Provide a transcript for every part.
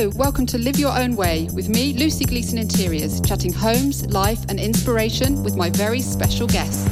Welcome to Live Your Own Way with me, Lucy Gleeson Interiors, chatting homes, life, and inspiration with my very special guests.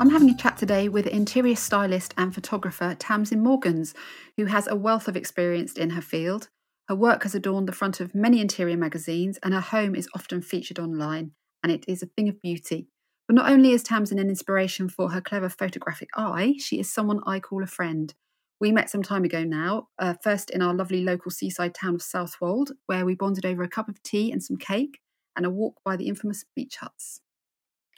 I'm having a chat today with interior stylist and photographer Tamsyn Morgans, who has a wealth of experience in her field. Her work has adorned the front of many interior magazines, and her home is often featured online, and it is a thing of beauty. But not only is Tamsyn an inspiration for her clever photographic eye, she is someone I call a friend. We met some time ago now, uh, first in our lovely local seaside town of Southwold, where we bonded over a cup of tea and some cake and a walk by the infamous beach huts.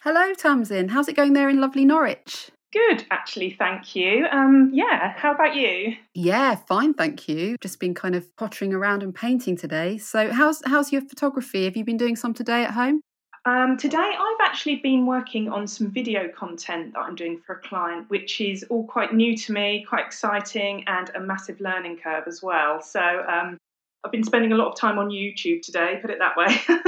Hello, Tamsyn. How's it going there in lovely Norwich? Good, actually, thank you. Um, yeah, how about you? Yeah, fine, thank you. Just been kind of pottering around and painting today. So, how's how's your photography? Have you been doing some today at home? Um, today, I've actually been working on some video content that I'm doing for a client, which is all quite new to me, quite exciting, and a massive learning curve as well. So, um, I've been spending a lot of time on YouTube today, put it that way.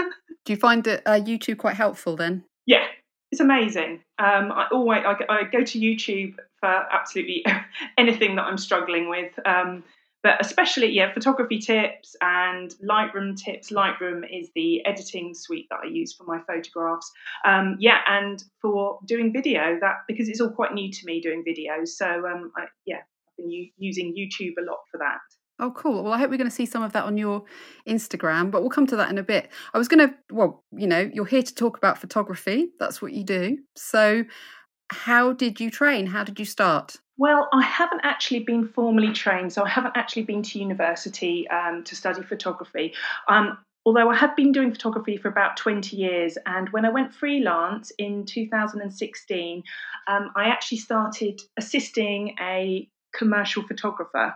Do you find that uh, YouTube quite helpful then? Yeah, it's amazing. Um, I always I, I, go to YouTube for absolutely anything that I'm struggling with, um, but especially yeah, photography tips and Lightroom tips. Lightroom is the editing suite that I use for my photographs. Um, yeah, and for doing video that because it's all quite new to me doing videos. So um, I, yeah, I've been u- using YouTube a lot for that. Oh, cool. Well, I hope we're going to see some of that on your Instagram, but we'll come to that in a bit. I was going to, well, you know, you're here to talk about photography. That's what you do. So, how did you train? How did you start? Well, I haven't actually been formally trained, so I haven't actually been to university um, to study photography. Um, although I have been doing photography for about 20 years. And when I went freelance in 2016, um, I actually started assisting a commercial photographer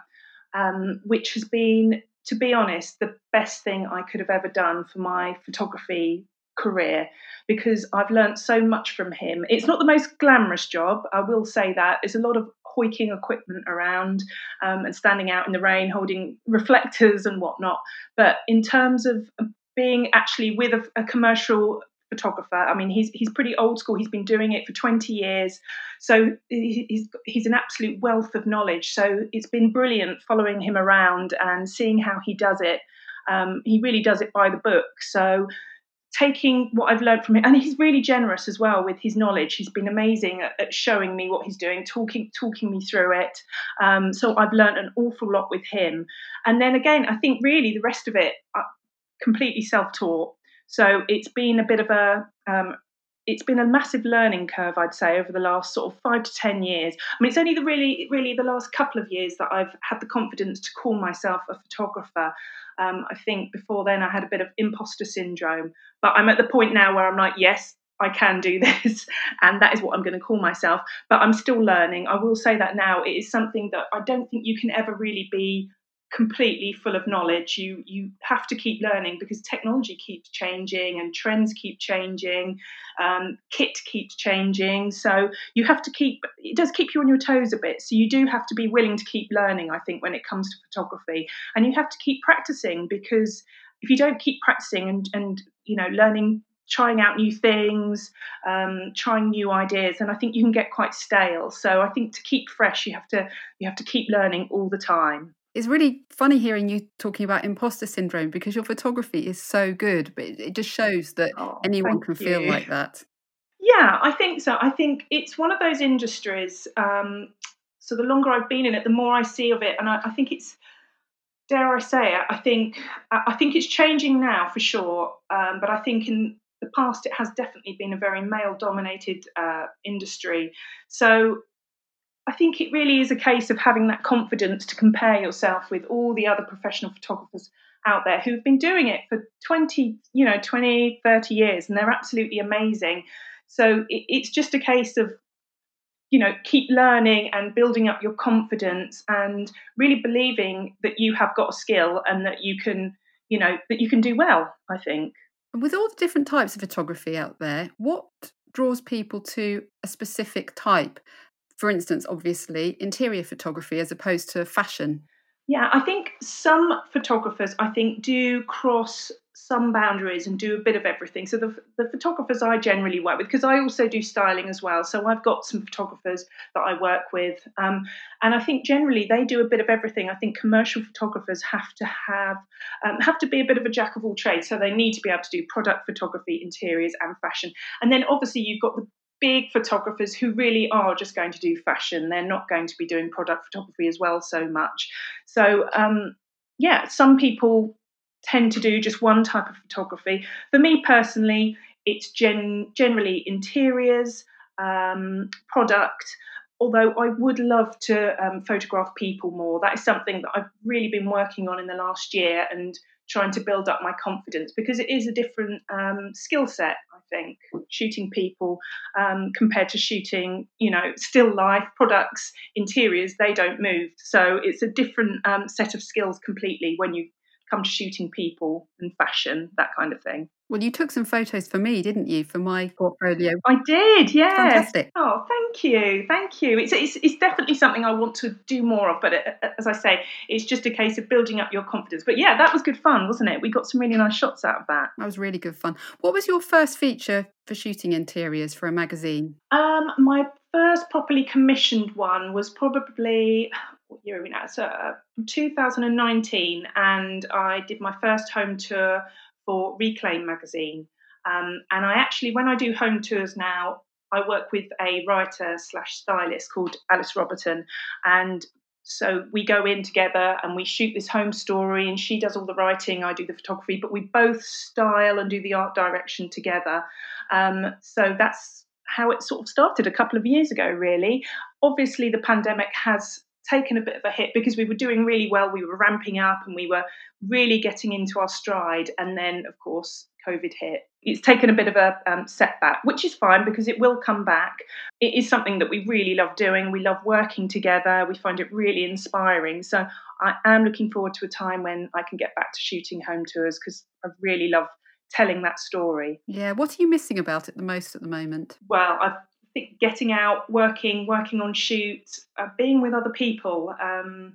um, which has been, to be honest, the best thing I could have ever done for my photography career because I've learned so much from him. It's not the most glamorous job, I will say that. There's a lot of hoiking equipment around um, and standing out in the rain, holding reflectors and whatnot. But in terms of being actually with a, a commercial photographer. I mean, he's he's pretty old school. He's been doing it for 20 years, so he's he's an absolute wealth of knowledge. So it's been brilliant following him around and seeing how he does it. Um, he really does it by the book. So taking what I've learned from him, and he's really generous as well with his knowledge. He's been amazing at, at showing me what he's doing, talking talking me through it. Um, so I've learned an awful lot with him. And then again, I think really the rest of it, uh, completely self taught. So it's been a bit of a um, it's been a massive learning curve, I'd say, over the last sort of five to ten years. I mean, it's only the really, really the last couple of years that I've had the confidence to call myself a photographer. Um, I think before then I had a bit of imposter syndrome, but I'm at the point now where I'm like, yes, I can do this, and that is what I'm going to call myself. But I'm still learning. I will say that now it is something that I don't think you can ever really be completely full of knowledge. You you have to keep learning because technology keeps changing and trends keep changing, um, kit keeps changing. So you have to keep it does keep you on your toes a bit. So you do have to be willing to keep learning. I think when it comes to photography, and you have to keep practicing because if you don't keep practicing and and you know learning trying out new things, um, trying new ideas, and I think you can get quite stale. So I think to keep fresh, you have to you have to keep learning all the time it's really funny hearing you talking about imposter syndrome because your photography is so good, but it just shows that oh, anyone can you. feel like that. Yeah, I think so. I think it's one of those industries. Um, so the longer I've been in it, the more I see of it, and I, I think it's dare I say it, I think I think it's changing now for sure. Um, but I think in the past it has definitely been a very male dominated uh, industry. So I think it really is a case of having that confidence to compare yourself with all the other professional photographers out there who've been doing it for 20, you know, 20, 30 years and they're absolutely amazing. So it, it's just a case of, you know, keep learning and building up your confidence and really believing that you have got a skill and that you can, you know, that you can do well, I think. With all the different types of photography out there, what draws people to a specific type for instance, obviously, interior photography as opposed to fashion? Yeah, I think some photographers, I think, do cross some boundaries and do a bit of everything. So the, the photographers I generally work with, because I also do styling as well. So I've got some photographers that I work with, um, and I think generally they do a bit of everything. I think commercial photographers have to have um, have to be a bit of a jack of all trades. So they need to be able to do product photography, interiors, and fashion. And then obviously you've got the big photographers who really are just going to do fashion. They're not going to be doing product photography as well so much. So um, yeah, some people tend to do just one type of photography. For me personally, it's gen- generally interiors, um, product. Although I would love to um, photograph people more, that is something that I've really been working on in the last year and trying to build up my confidence because it is a different um, skill set. I think shooting people um, compared to shooting, you know, still life products, interiors, they don't move. So it's a different um, set of skills completely when you come to shooting people and fashion, that kind of thing. Well, you took some photos for me, didn't you, for my portfolio? I did, yeah. Fantastic. Oh, thank you, thank you. It's, it's, it's definitely something I want to do more of, but it, uh, uh, as I say, it's just a case of building up your confidence. But yeah, that was good fun, wasn't it? We got some really nice shots out of that. That was really good fun. What was your first feature for shooting interiors for a magazine? Um, my first properly commissioned one was probably what year are we now? So uh, 2019, and I did my first home tour for Reclaim magazine. Um, and I actually, when I do home tours now, I work with a writer slash stylist called Alice Roberton, and so we go in together and we shoot this home story, and she does all the writing, I do the photography, but we both style and do the art direction together. Um, so that's how it sort of started a couple of years ago, really. Obviously, the pandemic has taken a bit of a hit because we were doing really well. We were ramping up and we were really getting into our stride. And then, of course, COVID hit. It's taken a bit of a um, setback, which is fine because it will come back. It is something that we really love doing. We love working together. We find it really inspiring. So I am looking forward to a time when I can get back to shooting home tours because I really love telling that story. Yeah. What are you missing about it the most at the moment? Well, I think getting out, working, working on shoots, uh, being with other people. Um,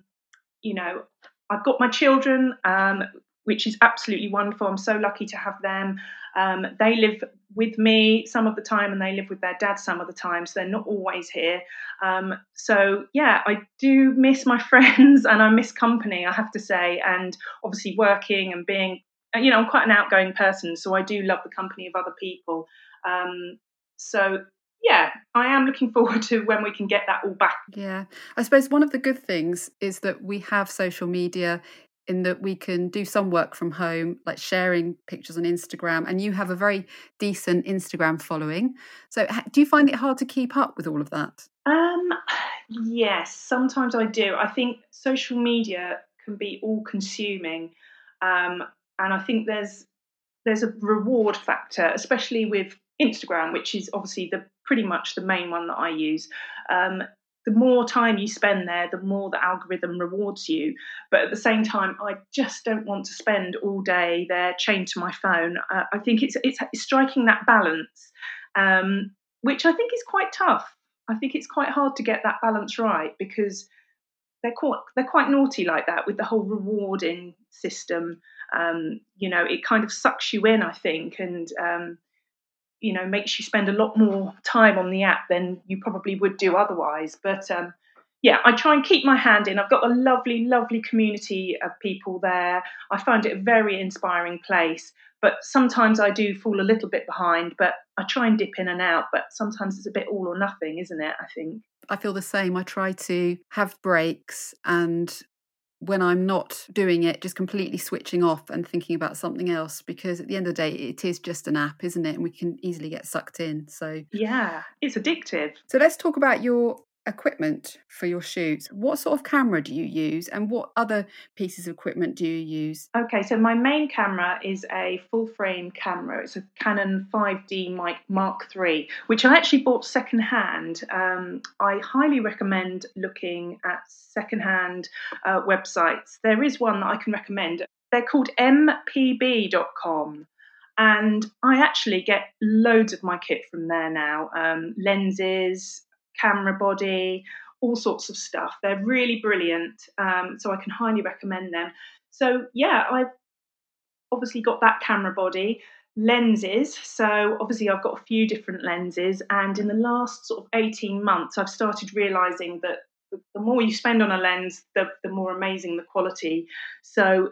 you know, I've got my children, um, which is absolutely wonderful. I'm so lucky to have them. Um, they live with me some of the time and they live with their dad some of the time, so they're not always here. Um, so, yeah, I do miss my friends and I miss company, I have to say, and obviously working and being uh, you know, I'm quite an outgoing person, so I do love the company of other people. Um, so yeah, I am looking forward to when we can get that all back. Yeah, I suppose one of the good things is that we have social media in that we can do some work from home, like sharing pictures on Instagram, and you have a very decent Instagram following. So, do you find it hard to keep up with all of that? Um, yes, sometimes I do. I think social media can be all consuming. Um, and I think there's there's a reward factor, especially with Instagram, which is obviously the pretty much the main one that I use. Um, the more time you spend there, the more the algorithm rewards you. But at the same time, I just don't want to spend all day there chained to my phone. Uh, I think it's, it's, it's striking that balance, um, which I think is quite tough. I think it's quite hard to get that balance right because they're quite they're quite naughty like that with the whole rewarding system um, you know, it kind of sucks you in, I think, and um, you know makes you spend a lot more time on the app than you probably would do otherwise. But um, yeah, I try and keep my hand in. I've got a lovely, lovely community of people there. I find it a very inspiring place. But sometimes I do fall a little bit behind, but I try and dip in and out. But sometimes it's a bit all or nothing, isn't it? I think. I feel the same. I try to have breaks and when I'm not doing it, just completely switching off and thinking about something else because at the end of the day, it is just an app, isn't it? And we can easily get sucked in. So, yeah, it's addictive. So, let's talk about your equipment for your shoots. What sort of camera do you use and what other pieces of equipment do you use? Okay, so my main camera is a full frame camera. It's a Canon 5D Mark III, which I actually bought secondhand. Um, I highly recommend looking at secondhand uh, websites. There is one that I can recommend. They're called mpb.com and I actually get loads of my kit from there now um, lenses, camera body, all sorts of stuff. They're really brilliant, um, so I can highly recommend them. So yeah, I've obviously got that camera body lenses. So obviously I've got a few different lenses, and in the last sort of 18 months, I've started realizing that the more you spend on a lens, the, the more amazing the quality. So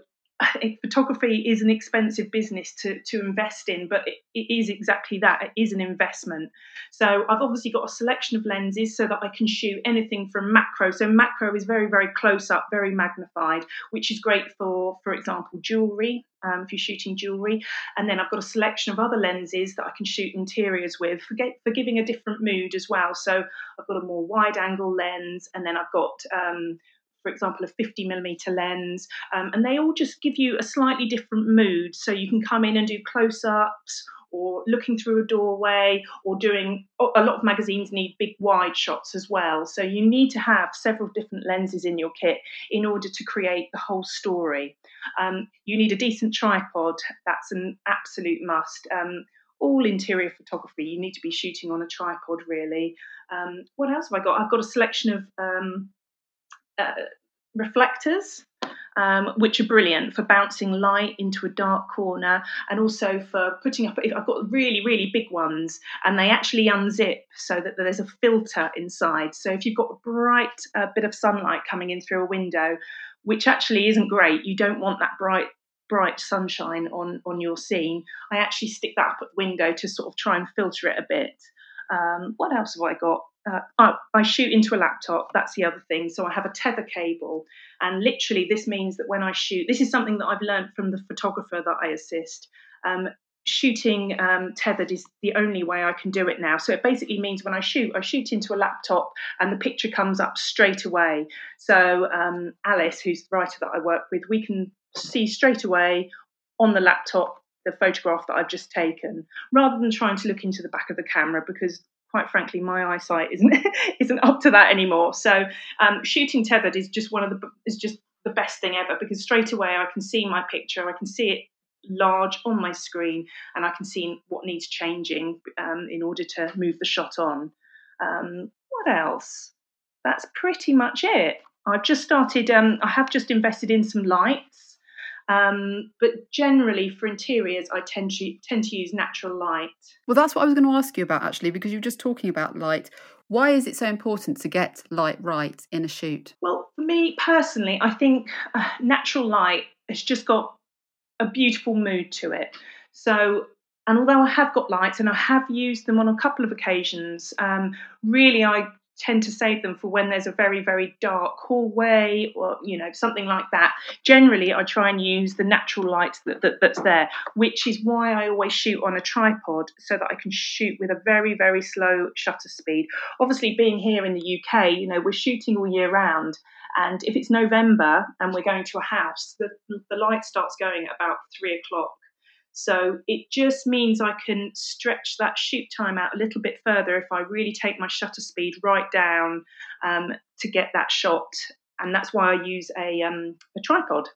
photography is an expensive business to, to invest in, but it, it is exactly that. It is an investment. So I've obviously got a selection of lenses so that I can shoot anything from macro. So macro is very, very close up, very magnified, which is great for, for example, jewelry. Um, if you're shooting jewelry, and then I've got a selection of other lenses that I can shoot interiors with for, get, for giving a different mood as well. So I've got a more wide angle lens, and then I've got um, for example, a 50 millimeter lens, um, and they all just give you a slightly different mood. So you can come in and do close ups or looking through a doorway or doing a lot of magazines need big wide shots as well. So you need to have several different lenses in your kit in order to create the whole story. Um, you need a decent tripod. That's an absolute must. Um, all interior photography you need to be shooting on a tripod really. Um, what else have i got? I've got a selection of um, uh, reflectors, um, which are brilliant for bouncing light into a dark corner and also for putting up. I've got really, really big ones and they actually unzip so that there's a filter inside. So if you've got a bright uh, bit of sunlight coming in through a window, which actually isn't great, you don't want that bright bright sunshine on on your scene i actually stick that up at the window to sort of try and filter it a bit um, what else have i got uh, I, shoot into a laptop. That's the other thing. So I have a tether cable, and literally, this means that when I shoot, this is something that I've learned from the photographer that I assist. Um, shooting um, tethered is the only way I can do it now. So it basically means when I shoot, I shoot into a laptop and the picture comes up straight away. So um, Alice, who's the writer that I work with, we can see straight away on the laptop the photograph that I've just taken, rather than trying to look into the back of the camera because quite frankly, my eyesight isn't isn't up to that anymore. So um, shooting tethered is just one of the is just the best thing ever because straight away I can see my picture, I can see it large on my screen, and I can see what needs changing um, in order to move the shot on. Um, what else? That's pretty much it. I've just started. Um, I have just invested in some lights. Um, but generally, for interiors, I tend to tend to use natural light. Well, that's what I was going to ask you about actually, because you were just talking about light. Why is it so important to get light right in a shoot? Well, for me personally, I think uh, natural light has just got a beautiful mood to it. So and although I have got lights and I have used them on a couple of occasions, um, really I tend to save them for when there's a very very dark hallway or you know something like that. Generally i try and use the natural light that, that, that's there which is why i always shoot on a tripod so that i can shoot with a very very slow shutter speed. Obviously being here in the uk you know we're shooting all year round and if it's november and we're going to a house the, the light starts going at about three o'clock so it just means I can stretch that shoot time out a little bit further if I really take my shutter speed right down um, to get that shot. And that's why I use a, um, a tripod.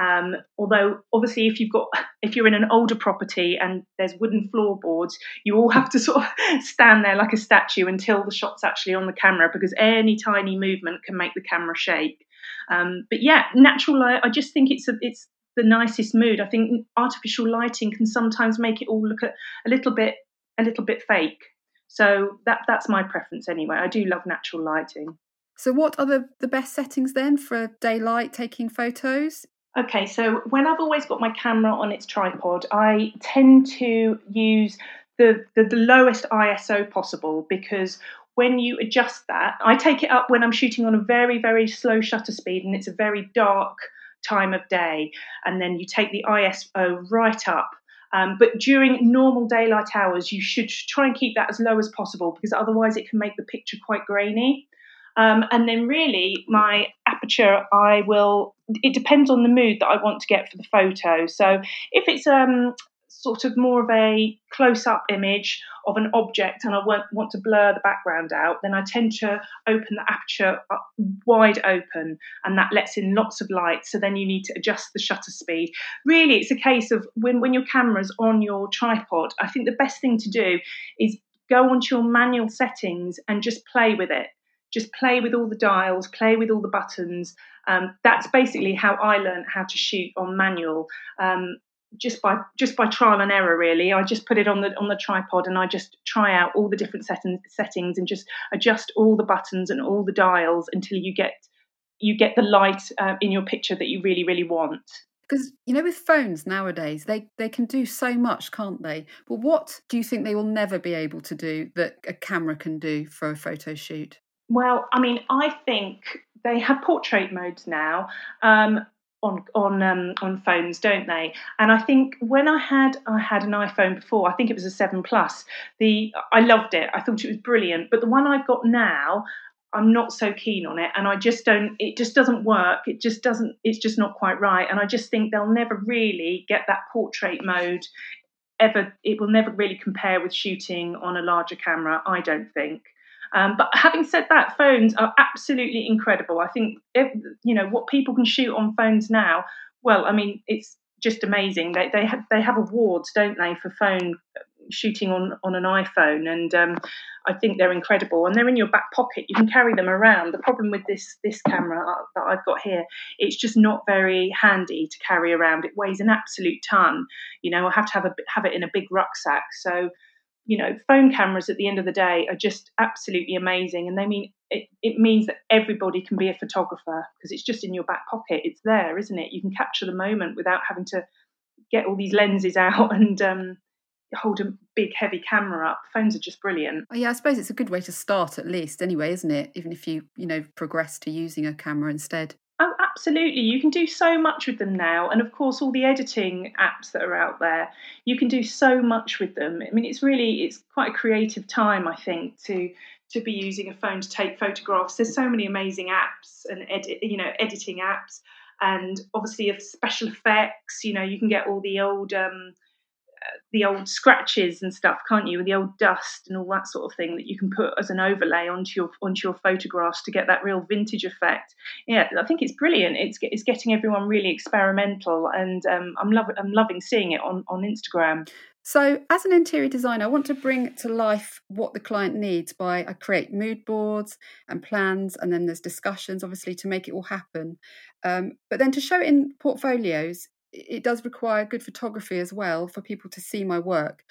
Um, although obviously, if you've got if you're in an older property and there's wooden floorboards, you all have to sort of stand there like a statue until the shot's actually on the camera because any tiny movement can make the camera shake. Um, but yeah, natural light. I just think it's a, it's the nicest mood. I think artificial lighting can sometimes make it all look a, a little bit a little bit fake. So that that's my preference anyway. I do love natural lighting. So what are the, the best settings then for daylight taking photos? Okay, so when I've always got my camera on its tripod, I tend to use the, the, the lowest ISO possible because when you adjust that, I take it up when I'm shooting on a very, very slow shutter speed and it's a very dark time of day, and then you take the ISO right up. Um, but during normal daylight hours, you should try and keep that as low as possible because otherwise it can make the picture quite grainy. Um, and then, really, my aperture, I will, it depends on the mood that I want to get for the photo. So, if it's um, sort of more of a close up image of an object and I want, want to blur the background out, then I tend to open the aperture wide open and that lets in lots of light. So then you need to adjust the shutter speed. Really, it's a case of when, when your camera's on your tripod, I think the best thing to do is go onto your manual settings and just play with it. Just play with all the dials, play with all the buttons. Um, that's basically how I learned how to shoot on manual. Um, just by just by trial and error really. I just put it on the on the tripod and i just try out all the different settings settings and just adjust all the buttons and all the dials until you get you get the light uh, in your picture that you really really want. Because you know with phones nowadays they they can do so much can't they? But what do you think they will never be able to do that a camera can do for a photo shoot? Well i mean i think they have portrait modes now. Um, on on um, on phones, don't they? And I think when I had I had an iPhone before, I think it was a seven plus. The I loved it. I thought it was brilliant. But the one I've got now, I'm not so keen on it, and I just don't. It just doesn't work. It just doesn't. It's just not quite right. And I just think they'll never really get that portrait mode. Ever, it will never really compare with shooting on a larger camera. I don't think. Um, but having said that, phones are absolutely incredible. I think you know what people can shoot on phones now. Well, I mean, it's just amazing. They they have they have awards, don't they, for phone shooting on on an iPhone, and um, I think they're incredible. And they're in your back pocket. You can carry them around. The problem with this this camera that I've got here, it's just not very handy to carry around. It weighs an absolute ton. You know, I have to have a have it in a big rucksack. So you know, phone cameras at the end of the day are just absolutely amazing. And they mean it, it means that everybody can be a photographer because it's just in your back pocket. It's there, isn't it? You can capture the moment without having to get all these lenses out and um, hold a big heavy camera up. Phones are just brilliant. Yeah, I suppose it's a good way to start at least, anyway, isn't it? Even if you, you know, progress to using a camera instead. Absolutely. You can do so much with them now. And of course, all the editing apps that are out there, you can do so much with them. I mean, it's really, it's quite a creative time, I think, to to be using a phone to take photographs. There's so many amazing apps and edit, you know, editing apps, and obviously of special effects. You know, you can get all the old um, the old scratches and stuff, can't you? The old dust and all that sort of thing that you can put as an overlay onto your onto your photographs to get that real vintage effect. Yeah, I think it's brilliant. It's it's getting everyone really experimental, and um, I'm loving I'm loving seeing it on on Instagram. So, as an interior designer, I want to bring to life what the client needs by I create mood boards and plans, and then there's discussions, obviously, to make it all happen. Um, but then to show it in portfolios, it does require good photography as well for people to see my work.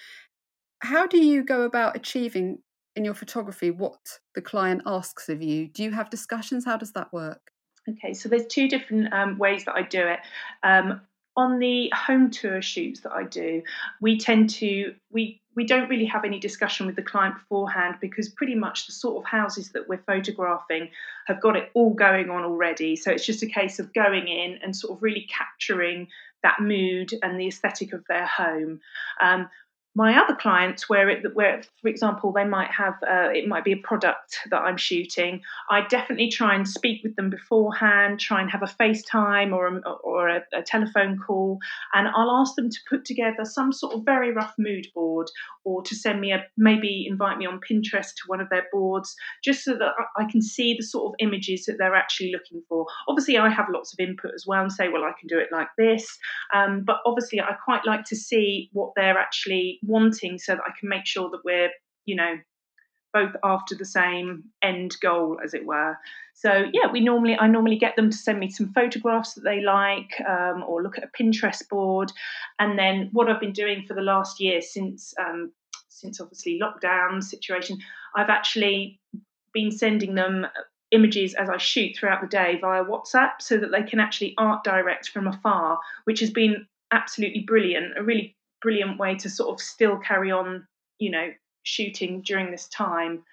How do you go about achieving in your photography what the client asks of you? Do you have discussions? How does that work? Okay, so there's two different um, ways that I do it. Um, on the home tour shoots that I do, we tend to we we don't really have any discussion with the client beforehand because pretty much the sort of houses that we're photographing have got it all going on already. So it's just a case of going in and sort of really capturing that mood and the aesthetic of their home. Um, my other clients where it where for example they might have uh, it might be a product that i'm shooting. I definitely try and speak with them beforehand try and have a facetime or a, or a, a, telephone call and i'll ask them to put together some sort of very rough mood board or to send me a maybe invite me on pinterest to one of their boards just so that i can see the sort of images that they're actually looking for. Obviously i have lots of input as well and say well i can do it like this um, but obviously i quite like to see what they're actually wanting so that I can make sure that we're, you know, both after the same end goal, as it were. So yeah, we normally I normally get them to send me some photographs that they like, um, or look at a Pinterest board, and then what I've been doing for the last year since um, since obviously lockdown situation, I've actually been sending them images as I shoot throughout the day via WhatsApp, so that they can actually art direct from afar, which has been absolutely brilliant. A really brilliant way to sort of still carry on, you know, shooting during this time.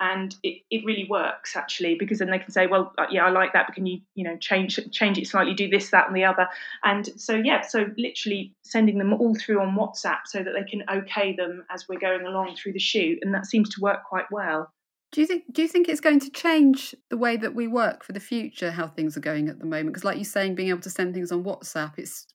And it, it really works actually because then they can say, well, uh, yeah, I like that, but can you, you know, change change it slightly, do this, that, and the other. And so yeah, so literally sending them all through on WhatsApp so that they can okay them as we're going along through the shoot, and that seems to work quite well. Do you think do you think it's going to change the way that we work for the future? How things are going at the moment? Because, like you're saying, being able to send things on WhatsApp, it's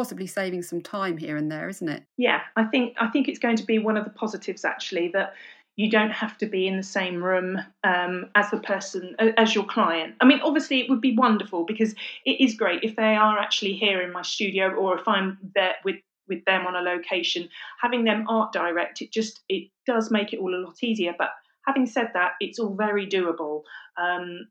possibly saving some time here and there, isn't it? Yeah, I think I think it's going to be one of the positives actually that you don't have to be in the same room um, as the person as your client. I mean, obviously, it would be wonderful because it is great if they are actually here in my studio, or if I'm there with with them on a location. Having them art direct, it just it does make it all a lot easier. But having said that, it's all very doable. Um,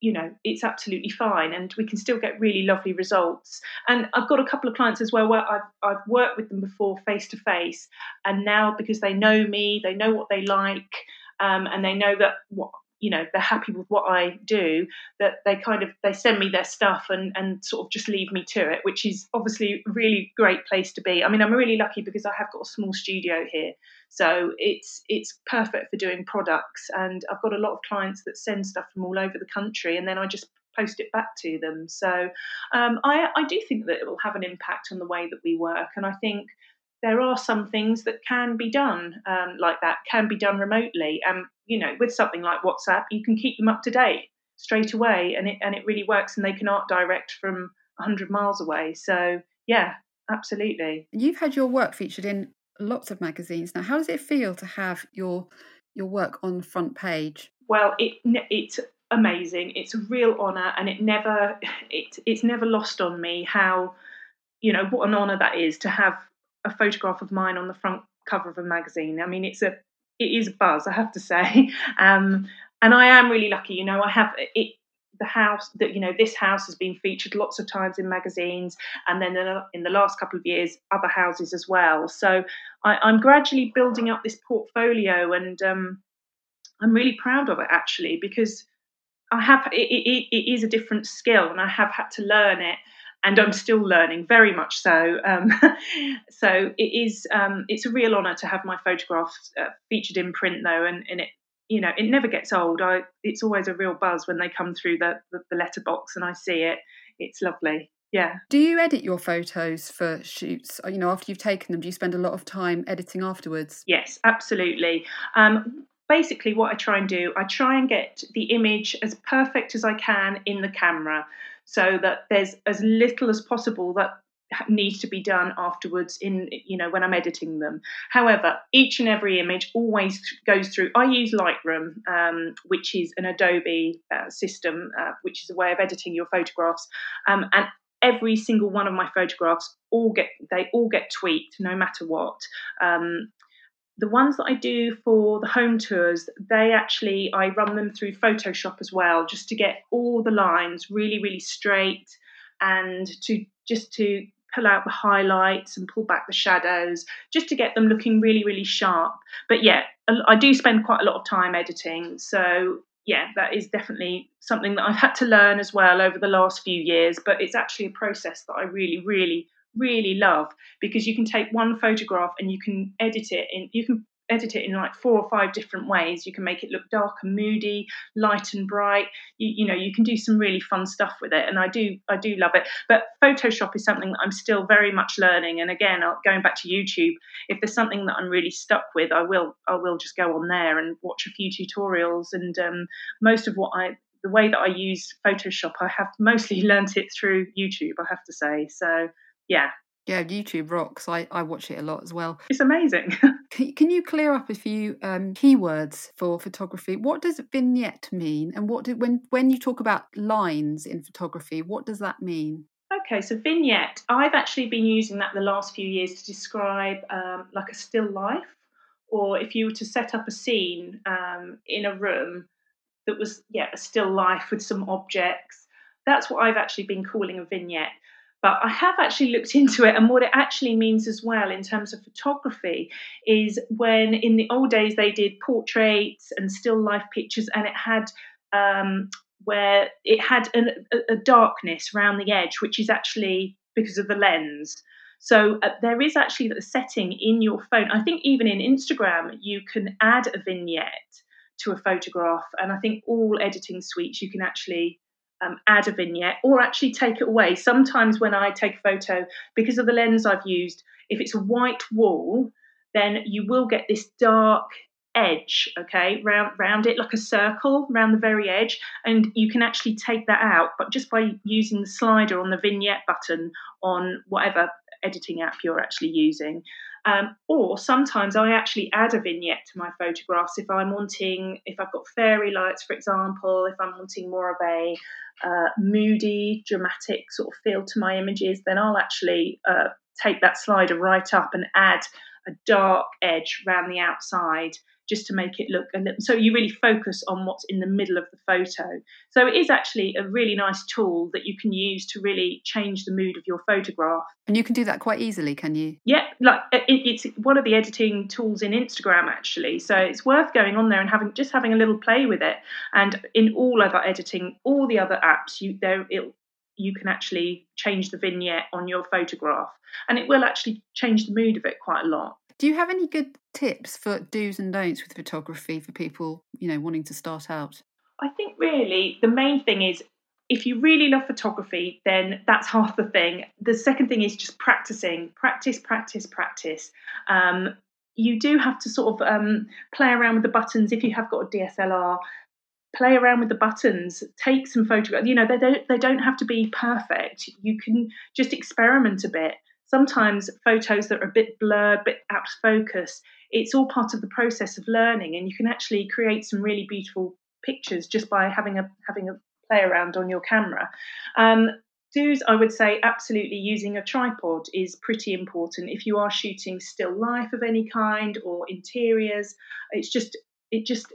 you know it's absolutely fine and we can still get really lovely results. And i've got a couple of clients as well where i've, I've worked with them before face to face and now because they know me they know what they like um, and they know that what you know they're happy with what I do that they kind of they send me their stuff and and sort of just leave me to it which is obviously a really great place to be. I mean I'm really lucky because I have got a small studio here. So it's it's perfect for doing products and I've got a lot of clients that send stuff from all over the country and then I just post it back to them. So um, I, I do think that it will have an impact on the way that we work and I think there are some things that can be done um, like that, can be done remotely. And, you know, with something like WhatsApp, you can keep them up to date straight away and it, and it really works and they can art direct from 100 miles away. So, yeah, absolutely. You've had your work featured in lots of magazines. Now, how does it feel to have your your work on the front page? Well, it it's amazing. It's a real honour, and it never it it's never lost on me how you know what an honour that is to have a photograph of mine on the front cover of a magazine. I mean, it's a it is a buzz, I have to say. Um, and I am really lucky. You know, I have it. The house that you know, this house has been featured lots of times in magazines, and then in the last couple of years, other houses as well. So I, am gradually building up this portfolio, and um, I'm really proud of it actually because I have it, it, it is a different skill, and I have had to learn it and I'm still learning very much so. Um, so it is um, it's a real honour to have my photographs uh, featured in print though, and, and it you know it never gets old. I it's always a real buzz when they come through the, the, the letterbox and I see it. It's lovely. Yeah. Do you edit your photos for shoots? You know, after you've taken them, do you spend a lot of time editing afterwards? Yes, absolutely. Um, basically what I try and do, I try and get the image as perfect as I can in the camera so that there's as little as possible that needs to be done afterwards in you know when i'm editing them. However each and every image always goes through i use lightroom um, which is an adobe uh, system uh, which is a way of editing your photographs um, and every single one of my photographs all get they all get tweaked no matter what um, the ones that I do for the home tours, they actually I run them through Photoshop as well, just to get all the lines really, really straight, and to just to pull out the highlights and pull back the shadows, just to get them looking really, really sharp. But yeah, I do spend quite a lot of time editing, so yeah, that is definitely something that I've had to learn as well over the last few years. But it's actually a process that I really, really really love because you can take one photograph and you can edit it in you can edit it in like four or five different ways. You can make it look dark and moody light and bright. You, you know you can do some really fun stuff with it and i do i do love it. But photoshop is something that i'm still very much learning and again going back to youtube if there's something that i'm really stuck with i will i will just go on there and watch a few tutorials and um, most of what i the way that i use photoshop i have mostly learnt it through youtube i have to say. So yeah. Yeah, YouTube rocks. I, I watch it a lot as well. It's amazing. can, can you clear up a few um, keywords for photography? What does vignette mean, and what did, when when you talk about lines in photography, what does that mean? Okay, so vignette. I've actually been using that the last few years to describe um, like a still life, or if you were to set up a scene um, in a room that was yeah a still life with some objects. That's what I've actually been calling a vignette. But I have actually looked into it, and what it actually means as well in terms of photography is when in the old days they did portraits and still life pictures, and it had um, where it had an, a, a darkness around the edge, which is actually because of the lens. So uh, there is actually a setting in your phone. I think even in Instagram, you can add a vignette to a photograph, and I think all editing suites you can actually um, add a vignette or actually take it away. Sometimes when I take a photo, because of the lens I've used, if it's a white wall, then you will get this dark edge, okay, round round it like a circle round the very edge, and you can actually take that out, but just by using the slider on the vignette button on whatever editing app you're actually using. Um, or sometimes I actually add a vignette to my photographs if I'm wanting, if I've got fairy lights, for example, if I'm wanting more of a uh, moody, dramatic sort of feel to my images, then I'll actually uh, take that slider right up and add a dark edge around the outside just to make it look a little. So you really focus on what's in the middle of the photo. So it is actually a really nice tool that you can use to really change the mood of your photograph. And you can do that quite easily, can you? Yeah, like it, it's one of the editing tools in Instagram actually. So it's worth going on there and having just having a little play with it. And in all other editing, all the other apps, you there it you can actually change the vignette on your photograph and it will actually change the mood of it quite a lot. Do you have any good tips for do's and don'ts with photography for people, you know, wanting to start out? I think really the main thing is if you really love photography, then that's half the thing. The second thing is just practicing, practice, practice, practice. Um, you do have to sort of um, play around with the buttons if you have got a DSLR play around with the buttons take some photographs you know they they don't have to be perfect you can just experiment a bit sometimes photos that are a bit blurred a bit out of focus it's all part of the process of learning and you can actually create some really beautiful pictures just by having a having a play around on your camera. Um, do's i would say absolutely using a tripod is pretty important. If you are shooting still life of any kind or interiors it's just it just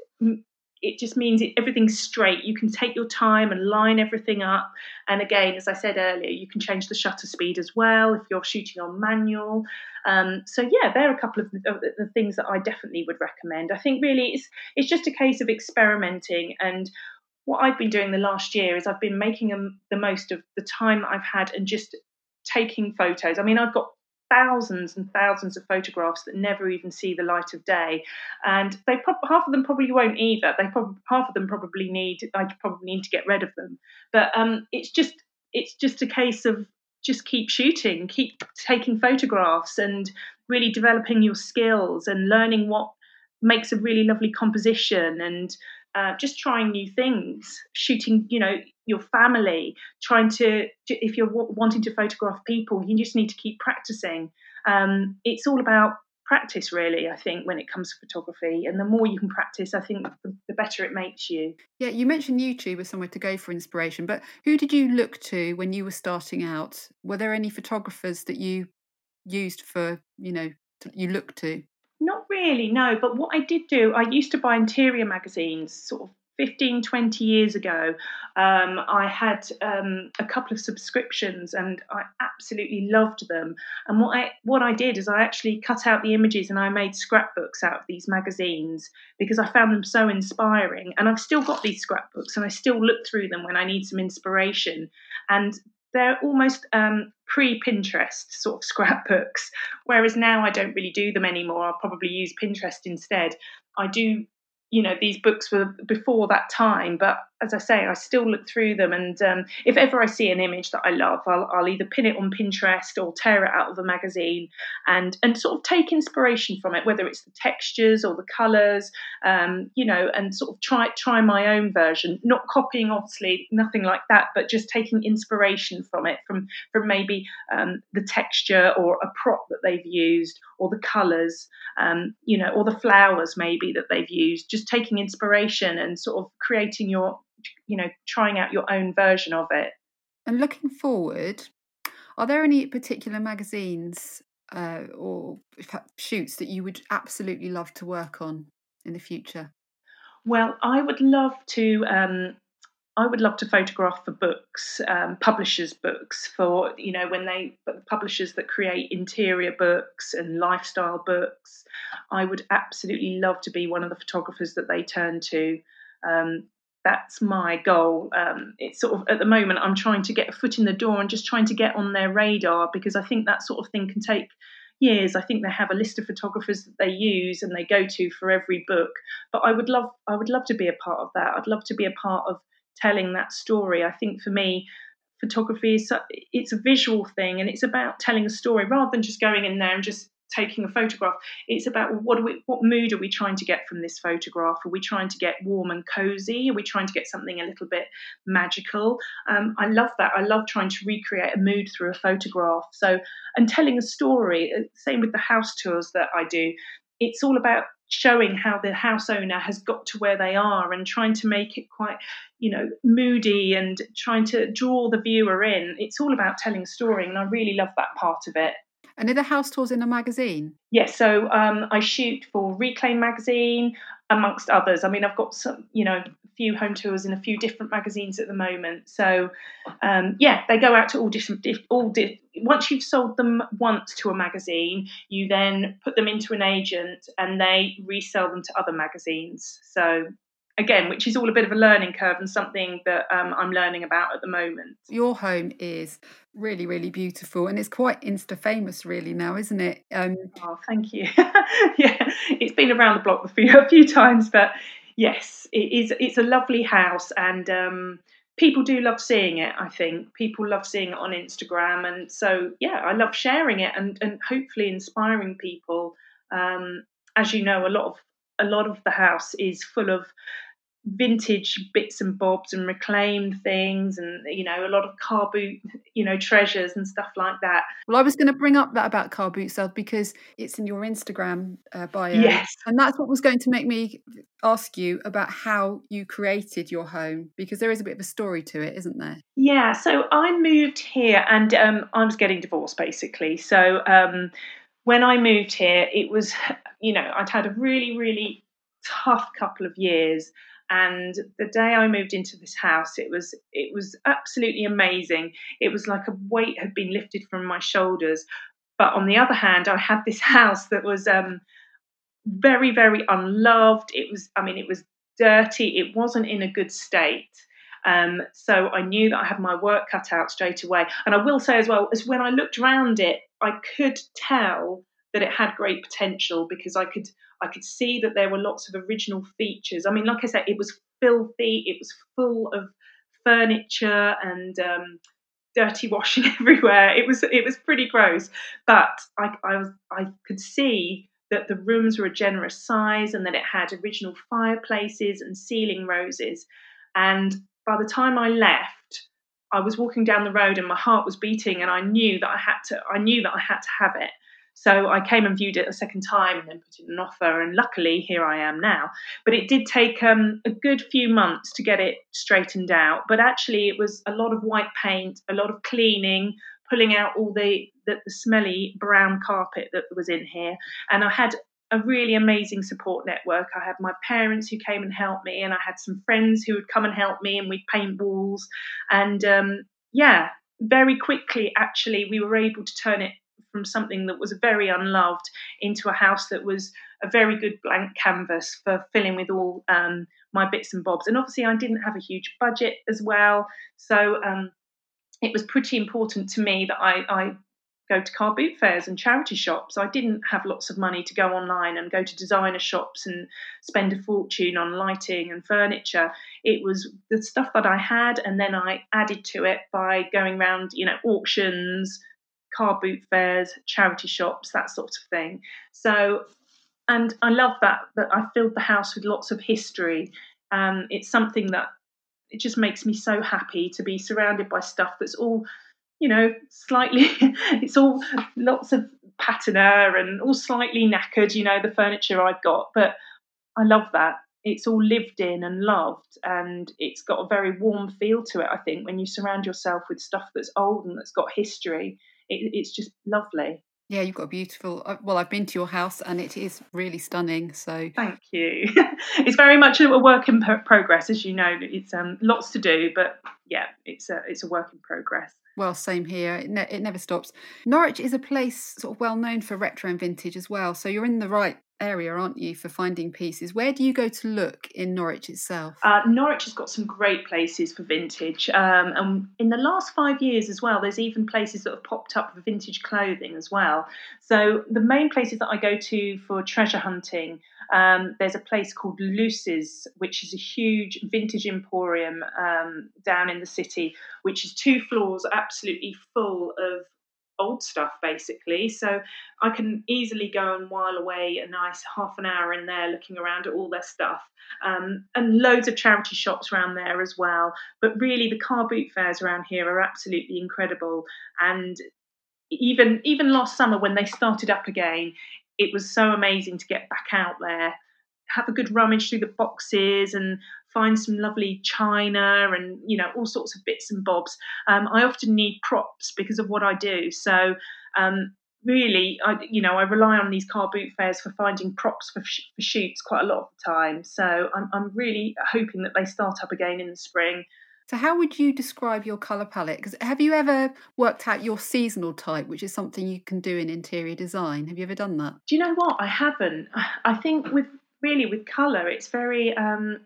it just means it, everything's straight. You can take your time and line everything up. And again, as I said earlier, you can change the shutter speed as well if you're shooting on manual. Um, so yeah, there are a couple of the, of the, things that I definitely would recommend. I think really it's it's just a case of experimenting and. What I've been doing the last year is I've been making the most of the time I've had and just taking photos. I mean, I've got thousands and thousands of photographs that never even see the light of day, and they half of them probably won't either. They half of them probably need I probably need to get rid of them. But um, it's just it's just a case of just keep shooting, keep taking photographs, and really developing your skills and learning what makes a really lovely composition and uh, just trying new things, shooting, you know, your family, trying to, if you're wanting to photograph people, you just need to keep practicing. Um, it's all about practice, really, I think, when it comes to photography. And the more you can practice, I think the, the better it makes you. Yeah, you mentioned YouTube as somewhere to go for inspiration, but who did you look to when you were starting out? Were there any photographers that you used for, you know, you looked to? Not really, no. But what I did do, I used to buy interior magazines sort of 15, 20 years ago. Um, I had um, a couple of subscriptions and I absolutely loved them. And what I what I did is I actually cut out the images and I made scrapbooks out of these magazines because I found them so inspiring. And I've still got these scrapbooks and I still look through them when I need some inspiration. And they're almost um, pre Pinterest sort of scrapbooks, whereas now I don't really do them anymore. I'll probably use Pinterest instead. I do you know these books were before that time but as i say i still look through them and um, if ever i see an image that i love I'll, I'll, either pin it on pinterest or tear it out of a magazine and and sort of take inspiration from it whether it's the textures or the colors um, you know and sort of try try my own version. Not copying obviously nothing like that but just taking inspiration from it from from maybe um, the texture or a prop that they've used or the colors um, you know or the flowers maybe that they've used. Just taking inspiration and sort of creating your, you know, trying out your own version of it. And looking forward, are there any particular magazines uh, or shoots that you would absolutely love to work on in the future? Well, I would love to um, I would love to photograph for books, um, publishers' books, for you know when they publishers that create interior books and lifestyle books. I would absolutely love to be one of the photographers that they turn to. Um, that's my goal. Um, it's sort of at the moment I'm trying to get a foot in the door and just trying to get on their radar because I think that sort of thing can take years. I think they have a list of photographers that they use and they go to for every book. But I would love I would love to be a part of that. I'd love to be a part of telling that story. I think for me, photography is it's a visual thing and it's about telling a story rather than just going in there and just taking a photograph. It's about what we, what mood are we trying to get from this photograph? Are we trying to get warm and cozy? Are we trying to get something a little bit magical? Um, i love that. I love trying to recreate a mood through a photograph. So and telling a story uh, same with the house tours that i do. It's all about showing how the house owner has got to where they are and trying to make it quite you know moody and trying to draw the viewer in. It's all about telling a story and i really love that part of it And are the house tours in a magazine? Yes, so um, I shoot for Reclaim magazine, amongst others. I mean, I've got some, you know, a few home tours in a few different magazines at the moment. So, um, yeah, they go out to all different, all di- once you've sold them once to a magazine, you then put them into an agent and they resell them to other magazines. So again, which is all a bit of a learning curve and something that um, I'm learning about at the moment. Your home is really, really beautiful, and it's quite Insta famous, really now, isn't it? Um, oh, thank you. yeah, it's been around the block a few, a few times, but yes, it is. It's a lovely house, and um, people do love seeing it. I think people love seeing it on Instagram, and so yeah, I love sharing it and and hopefully inspiring people. Um, as you know, a lot of a lot of the house is full of vintage bits and bobs and reclaimed things and you know a lot of car boot you know treasures and stuff like that. Well i was going to bring up that about car boot sales because it's in your instagram uh, bio. Yes. And that's what was going to make me ask you about how you created your home because there is a bit of a story to it isn't there? Yeah so i moved here and um, i was getting divorced basically. So um, when i moved here it was you know i'd had a really really tough couple of years and the day I moved into this house, it was it was absolutely amazing. It was like a weight had been lifted from my shoulders. But on the other hand, I had this house that was um, very, very unloved. It was, I mean, it was dirty. It wasn't in a good state. Um, so I knew that I had my work cut out straight away. And I will say as well, as when I looked around it, I could tell that it had great potential because I could I could see that there were lots of original features. I mean, like I said, it was filthy. It was full of furniture and um, dirty washing everywhere. It was it was pretty gross, but I, I was I could see that the rooms were a generous size and that it had original fireplaces and ceiling roses. And by the time I left, I was walking down the road and my heart was beating, and I knew that I had to. I knew that I had to have it. So I came and viewed it a second time and then put in an offer, and luckily here I am now. But it did take um, a good few months to get it straightened out. But actually, it was a lot of white paint, a lot of cleaning, pulling out all the, the, the smelly brown carpet that was in here. And I had a really amazing support network. I had my parents who came and helped me, and I had some friends who would come and help me, and we'd paint walls. And um, yeah, very quickly, actually, we were able to turn it from something that was very unloved into a house that was a very good blank canvas for filling with all um, my bits and bobs. And obviously, I didn't have a huge budget as well, so um, it was pretty important to me that I, I go to car boot fairs and charity shops. I didn't have lots of money to go online and go to designer shops and spend a fortune on lighting and furniture. It was the stuff that I had, and then I added to it by going around, you know, auctions, car boot fairs, charity shops, that sort of thing. So, and I love that that I filled the house with lots of history. Um, it's something that it just makes me so happy to be surrounded by stuff that's all, you know, slightly. it's all lots of patina and all slightly knackered. You know, the furniture I've got, but I love that. It's all lived in and loved, and it's got a very warm feel to it. I think when you surround yourself with stuff that's old and that's got history, it, it's just lovely. Yeah, you've got a beautiful. Uh, well, I've been to your house and it is really stunning. So thank you. it's very much a work in progress, as you know. It's um, lots to do, but yeah, it's a it's a work in progress. Well, same here. It, ne- it never stops. Norwich is a place sort of well known for retro and vintage as well. So you're in the right area, aren't you, for finding pieces? Where do you go to look in Norwich itself? Uh, Norwich has got some great places for vintage. Um, and in the last five years as well, there's even places that have popped up for vintage clothing as well. So the main places that I go to for treasure hunting, um, there's a place called Loose's, which is a huge vintage emporium um, down in the city, which is two floors absolutely full of old stuff basically. So I can easily go and while away a nice half an hour in there looking around at all their stuff. Um, and loads of charity shops around there as well. But really, the car boot fairs around here are absolutely incredible. And even even last summer when they started up again, it was so amazing to get back out there have a good rummage through the boxes and find some lovely china and you know all sorts of bits and bobs. Um, I often need props because of what I do, so um, really, I, you know, I rely on these car boot fairs for finding props for, sh- for shoots quite a lot of the time. So I'm, I'm really hoping that they start up again in the spring. So, how would you describe your colour palette? Because have you ever worked out your seasonal type, which is something you can do in interior design? Have you ever done that? Do you know what? I haven't. I think with really with colour, it's very. Um,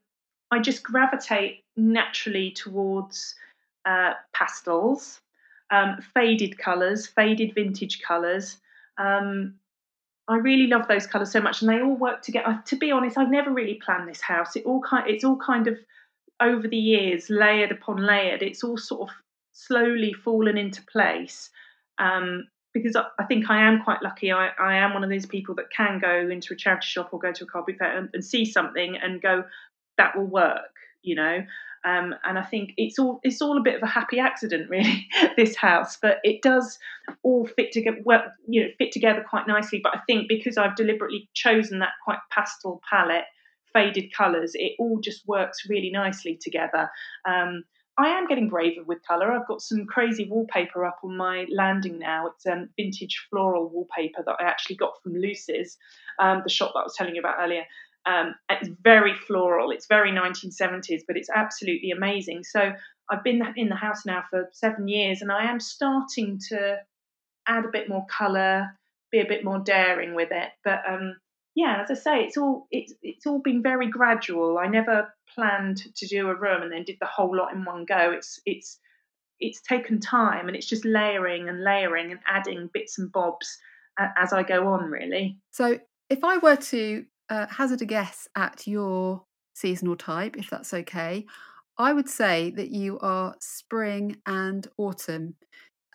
I just gravitate naturally towards uh, pastels, um, faded colours, faded vintage colours. Um, I really love those colours so much, and they all work together. To be honest, I've never really planned this house. It all kind, it's all kind of over the years, layered upon layered, it's all sort of slowly fallen into place. Um, because I, think I am quite lucky. I, I, am one of those people that can go into a charity shop or go to a car boot fair and, and see something and go, that will work, you know. Um, and I think it's all it's all a bit of a happy accident, really, this house. But it does all fit together, well, you know, fit together quite nicely. But I think because I've deliberately chosen that quite pastel palette, faded colours, it all just works really nicely together. Um, I am getting braver with colour. I've got some crazy wallpaper up on my landing now. It's um, vintage floral wallpaper that I actually got from Loose's, um, the shop that I was telling you about earlier. Um, it's very floral. It's very 1970s, but it's absolutely amazing. So I've been in the house now for seven years, and I am starting to add a bit more colour, be a bit more daring with it. But um, yeah, as I say, it's all it's it's all been very gradual. I never planned to do a room and then did the whole lot in one go. It's it's it's taken time and it's just layering and layering and adding bits and bobs as I go on, really. So, if I were to uh, hazard a guess at your seasonal type, if that's okay, I would say that you are spring and autumn.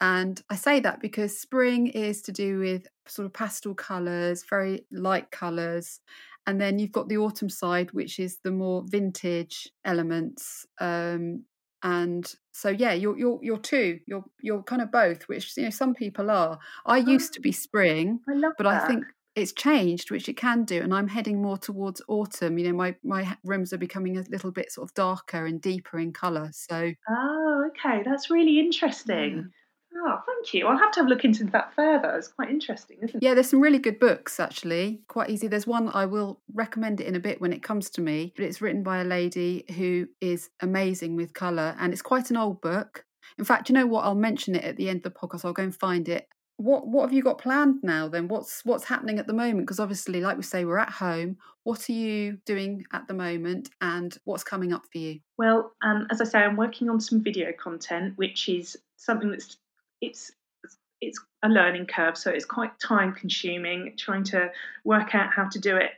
And I say that because spring is to do with sort of pastel colours, very light colours. And then you've got the autumn side, which is the more vintage elements. Um, and so yeah, you're you're you're two. You're you're kind of both, which you know some people are. I used to be spring, I but that. I think it's changed, which it can do, and I'm heading more towards autumn. You know, my my rooms are becoming a little bit sort of darker and deeper in colour. So oh, okay, that's really interesting. Yeah. Oh, thank you. I'll have to have a look into that further. It's quite interesting, isn't it? Yeah, there's some really good books actually. Quite easy. There's one I will recommend it in a bit when it comes to me, but it's written by a lady who is amazing with colour and it's quite an old book. In fact, you know what? I'll mention it at the end of the podcast. I'll go and find it. What what have you got planned now then? What's what's happening at the moment? Because obviously, like we say, we're at home. What are you doing at the moment and what's coming up for you? Well, um, as I say, I'm working on some video content, which is something that's it's it's a learning curve, so it's quite time consuming trying to work out how to do it.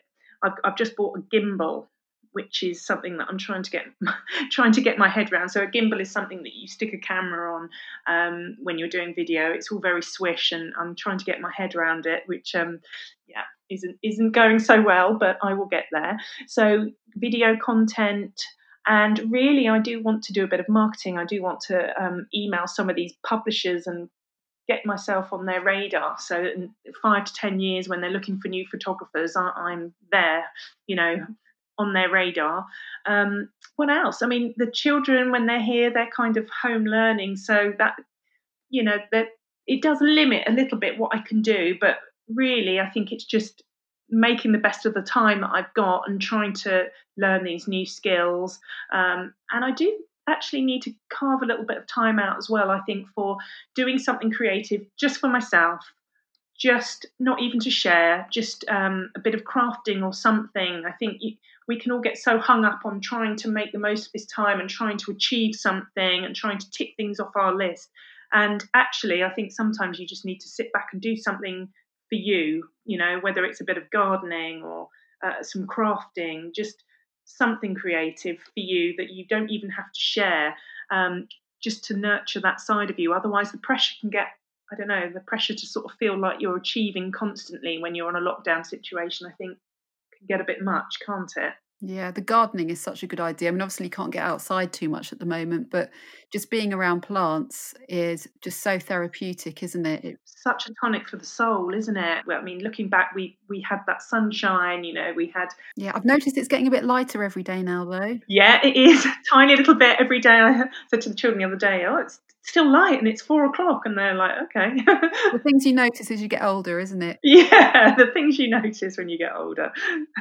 I've, I've just bought a gimbal, which is something that I'm trying to get trying to get my head around. So a gimbal is something that you stick a camera on um, when you're doing video. It's all very swish, and I'm trying to get my head around it, which um, yeah isn't isn't going so well, but I will get there. So video content. And really, I do want to do a bit of marketing. I do want to um, email some of these publishers and get myself on their radar. So in five to ten years, when they're looking for new photographers, I, am there, you know, on their radar. Um, what else? I mean, the children when they're here, they're kind of home learning, so that you know that it does limit a little bit what I can do. But really, I think it's just making the best of the time that I've got and trying to learn these new skills. Um, and I do actually need to carve a little bit of time out as well, I think, for doing something creative just for myself, just not even to share, just um, a bit of crafting or something. I think you, we can all get so hung up on trying to make the most of this time and trying to achieve something and trying to tick things off our list. And actually, I think sometimes you just need to sit back and do something for you, you know, whether it's a bit of gardening or uh, some crafting, just something creative for you that you don't even have to share, um, just to nurture that side of you. Otherwise, the pressure can get, I don't know, the pressure to sort of feel like you're achieving constantly when you're on a lockdown situation, I think get a bit much, can't it? Yeah, the gardening is such a good idea. I mean, obviously, you can't get outside too much at the moment, but just being around plants is just so therapeutic, isn't it? It's such a tonic for the soul, isn't it? Well, I mean, looking back, we we had that sunshine. You know, we had. Yeah, I've noticed it's getting a bit lighter every day now, though. Yeah, it is a tiny little bit every day. I said to the children the other day, "Oh, it's still light and it's four o'clock and they're like okay. The things you notice as you get older isn't it? Yeah the things you notice when you get older.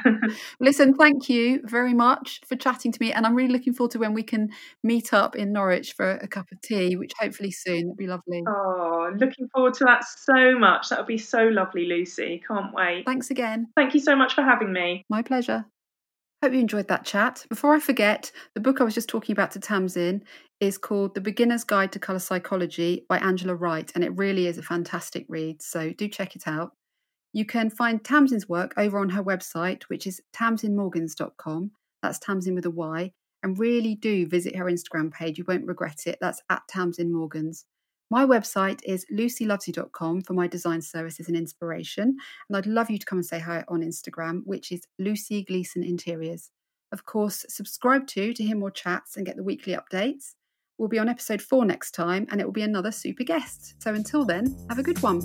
Listen thank you very much for chatting to me and i'm really looking forward to when we can meet up in norwich for a cup of tea which hopefully soon that'd be lovely. Oh looking forward to that so much. That would be so lovely lucy. Can't wait. Thanks again. Thank you so much for having me. My pleasure. Hope you enjoyed that chat. Before I forget, the book I was just talking about to Tamsyn is called The Beginner's Guide to Colour Psychology by Angela Wright, and it really is a fantastic read, so do check it out. You can find Tamsyn's work over on her website, which is tamsynmorgans.com. That's Tamsyn with a Y. And really do visit her Instagram page. You won't regret it. That's at Tamsyn Morgans. My website is lucylovesyou.com for my design services and inspiration. And I'd love you to come and say hi on Instagram, which is Lucy Gleeson Interiors. Of course, subscribe to to hear more chats and get the weekly updates. We'll be on episode four next time, and it will be another super guest. So until then, have a good one.